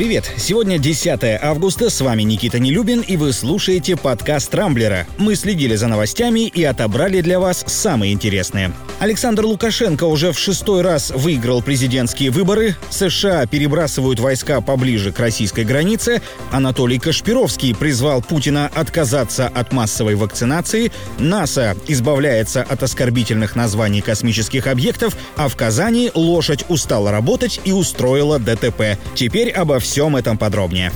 Привет! Сегодня 10 августа, с вами Никита Нелюбин, и вы слушаете подкаст «Рамблера». Мы следили за новостями и отобрали для вас самые интересные. Александр Лукашенко уже в шестой раз выиграл президентские выборы, США перебрасывают войска поближе к российской границе, Анатолий Кашпировский призвал Путина отказаться от массовой вакцинации, НАСА избавляется от оскорбительных названий космических объектов, а в Казани лошадь устала работать и устроила ДТП. Теперь обо всем всем этом подробнее.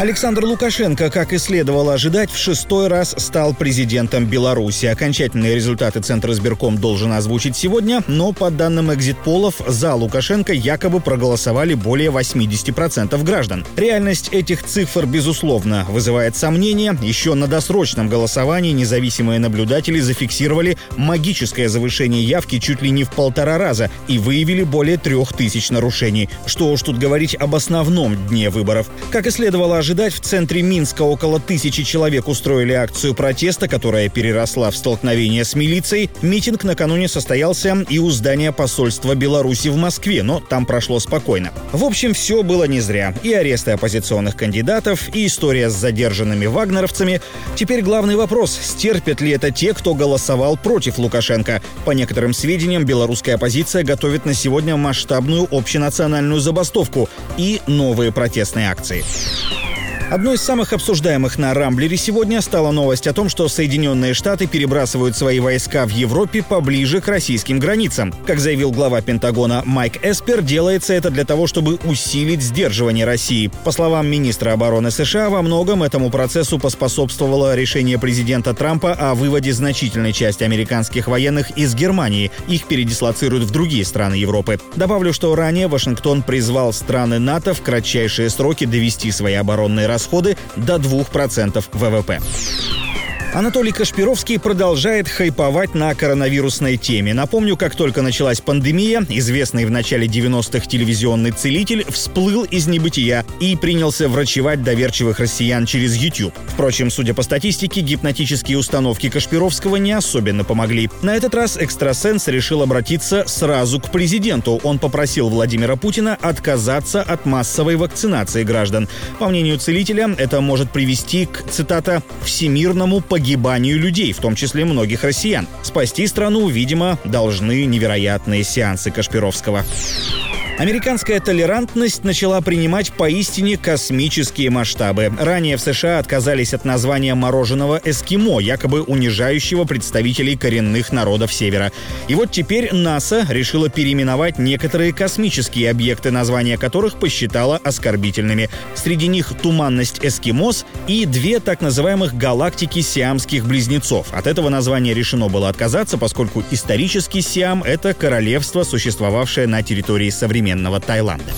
Александр Лукашенко, как и следовало ожидать, в шестой раз стал президентом Беларуси. Окончательные результаты Центр избирком должен озвучить сегодня, но по данным экзит-полов за Лукашенко якобы проголосовали более 80% граждан. Реальность этих цифр, безусловно, вызывает сомнения. Еще на досрочном голосовании независимые наблюдатели зафиксировали магическое завышение явки чуть ли не в полтора раза и выявили более трех тысяч нарушений. Что уж тут говорить об основном дне выборов. Как и следовало ожидать, ожидать, в центре Минска около тысячи человек устроили акцию протеста, которая переросла в столкновение с милицией. Митинг накануне состоялся и у здания посольства Беларуси в Москве, но там прошло спокойно. В общем, все было не зря. И аресты оппозиционных кандидатов, и история с задержанными вагнеровцами. Теперь главный вопрос, стерпят ли это те, кто голосовал против Лукашенко. По некоторым сведениям, белорусская оппозиция готовит на сегодня масштабную общенациональную забастовку и новые протестные акции. Одной из самых обсуждаемых на Рамблере сегодня стала новость о том, что Соединенные Штаты перебрасывают свои войска в Европе поближе к российским границам. Как заявил глава Пентагона Майк Эспер, делается это для того, чтобы усилить сдерживание России. По словам министра обороны США, во многом этому процессу поспособствовало решение президента Трампа о выводе значительной части американских военных из Германии. Их передислоцируют в другие страны Европы. Добавлю, что ранее Вашингтон призвал страны НАТО в кратчайшие сроки довести свои оборонные расходы расходы до 2% ВВП. Анатолий Кашпировский продолжает хайповать на коронавирусной теме. Напомню, как только началась пандемия, известный в начале 90-х телевизионный целитель всплыл из небытия и принялся врачевать доверчивых россиян через YouTube. Впрочем, судя по статистике, гипнотические установки Кашпировского не особенно помогли. На этот раз экстрасенс решил обратиться сразу к президенту. Он попросил Владимира Путина отказаться от массовой вакцинации граждан. По мнению целителя, это может привести к, цитата, «всемирному погибанию погибанию людей, в том числе многих россиян. Спасти страну, видимо, должны невероятные сеансы Кашпировского. Американская толерантность начала принимать поистине космические масштабы. Ранее в США отказались от названия мороженого «эскимо», якобы унижающего представителей коренных народов Севера. И вот теперь НАСА решила переименовать некоторые космические объекты, названия которых посчитала оскорбительными. Среди них туманность Эскимос и две так называемых галактики сиамских близнецов. От этого названия решено было отказаться, поскольку исторически Сиам — это королевство, существовавшее на территории современного Таиланда.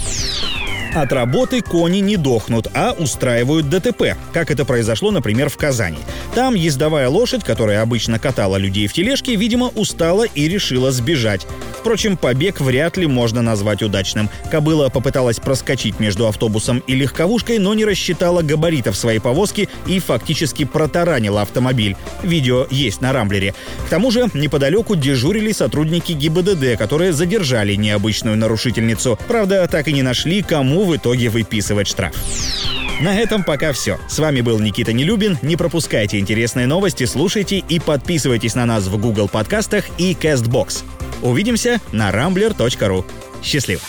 От работы кони не дохнут, а устраивают ДТП, как это произошло, например, в Казани. Там ездовая лошадь, которая обычно катала людей в тележке, видимо, устала и решила сбежать. Впрочем, побег вряд ли можно назвать удачным. Кобыла попыталась проскочить между автобусом и легковушкой, но не рассчитала габаритов своей повозки и фактически протаранила автомобиль. Видео есть на Рамблере. К тому же неподалеку дежурили сотрудники ГИБДД, которые задержали необычную нарушительницу. Правда, так и не нашли, кому в итоге выписывать штраф. На этом пока все. С вами был Никита Нелюбин. Не пропускайте интересные новости, слушайте и подписывайтесь на нас в Google подкастах и CastBox. Увидимся на rambler.ru. Счастливо!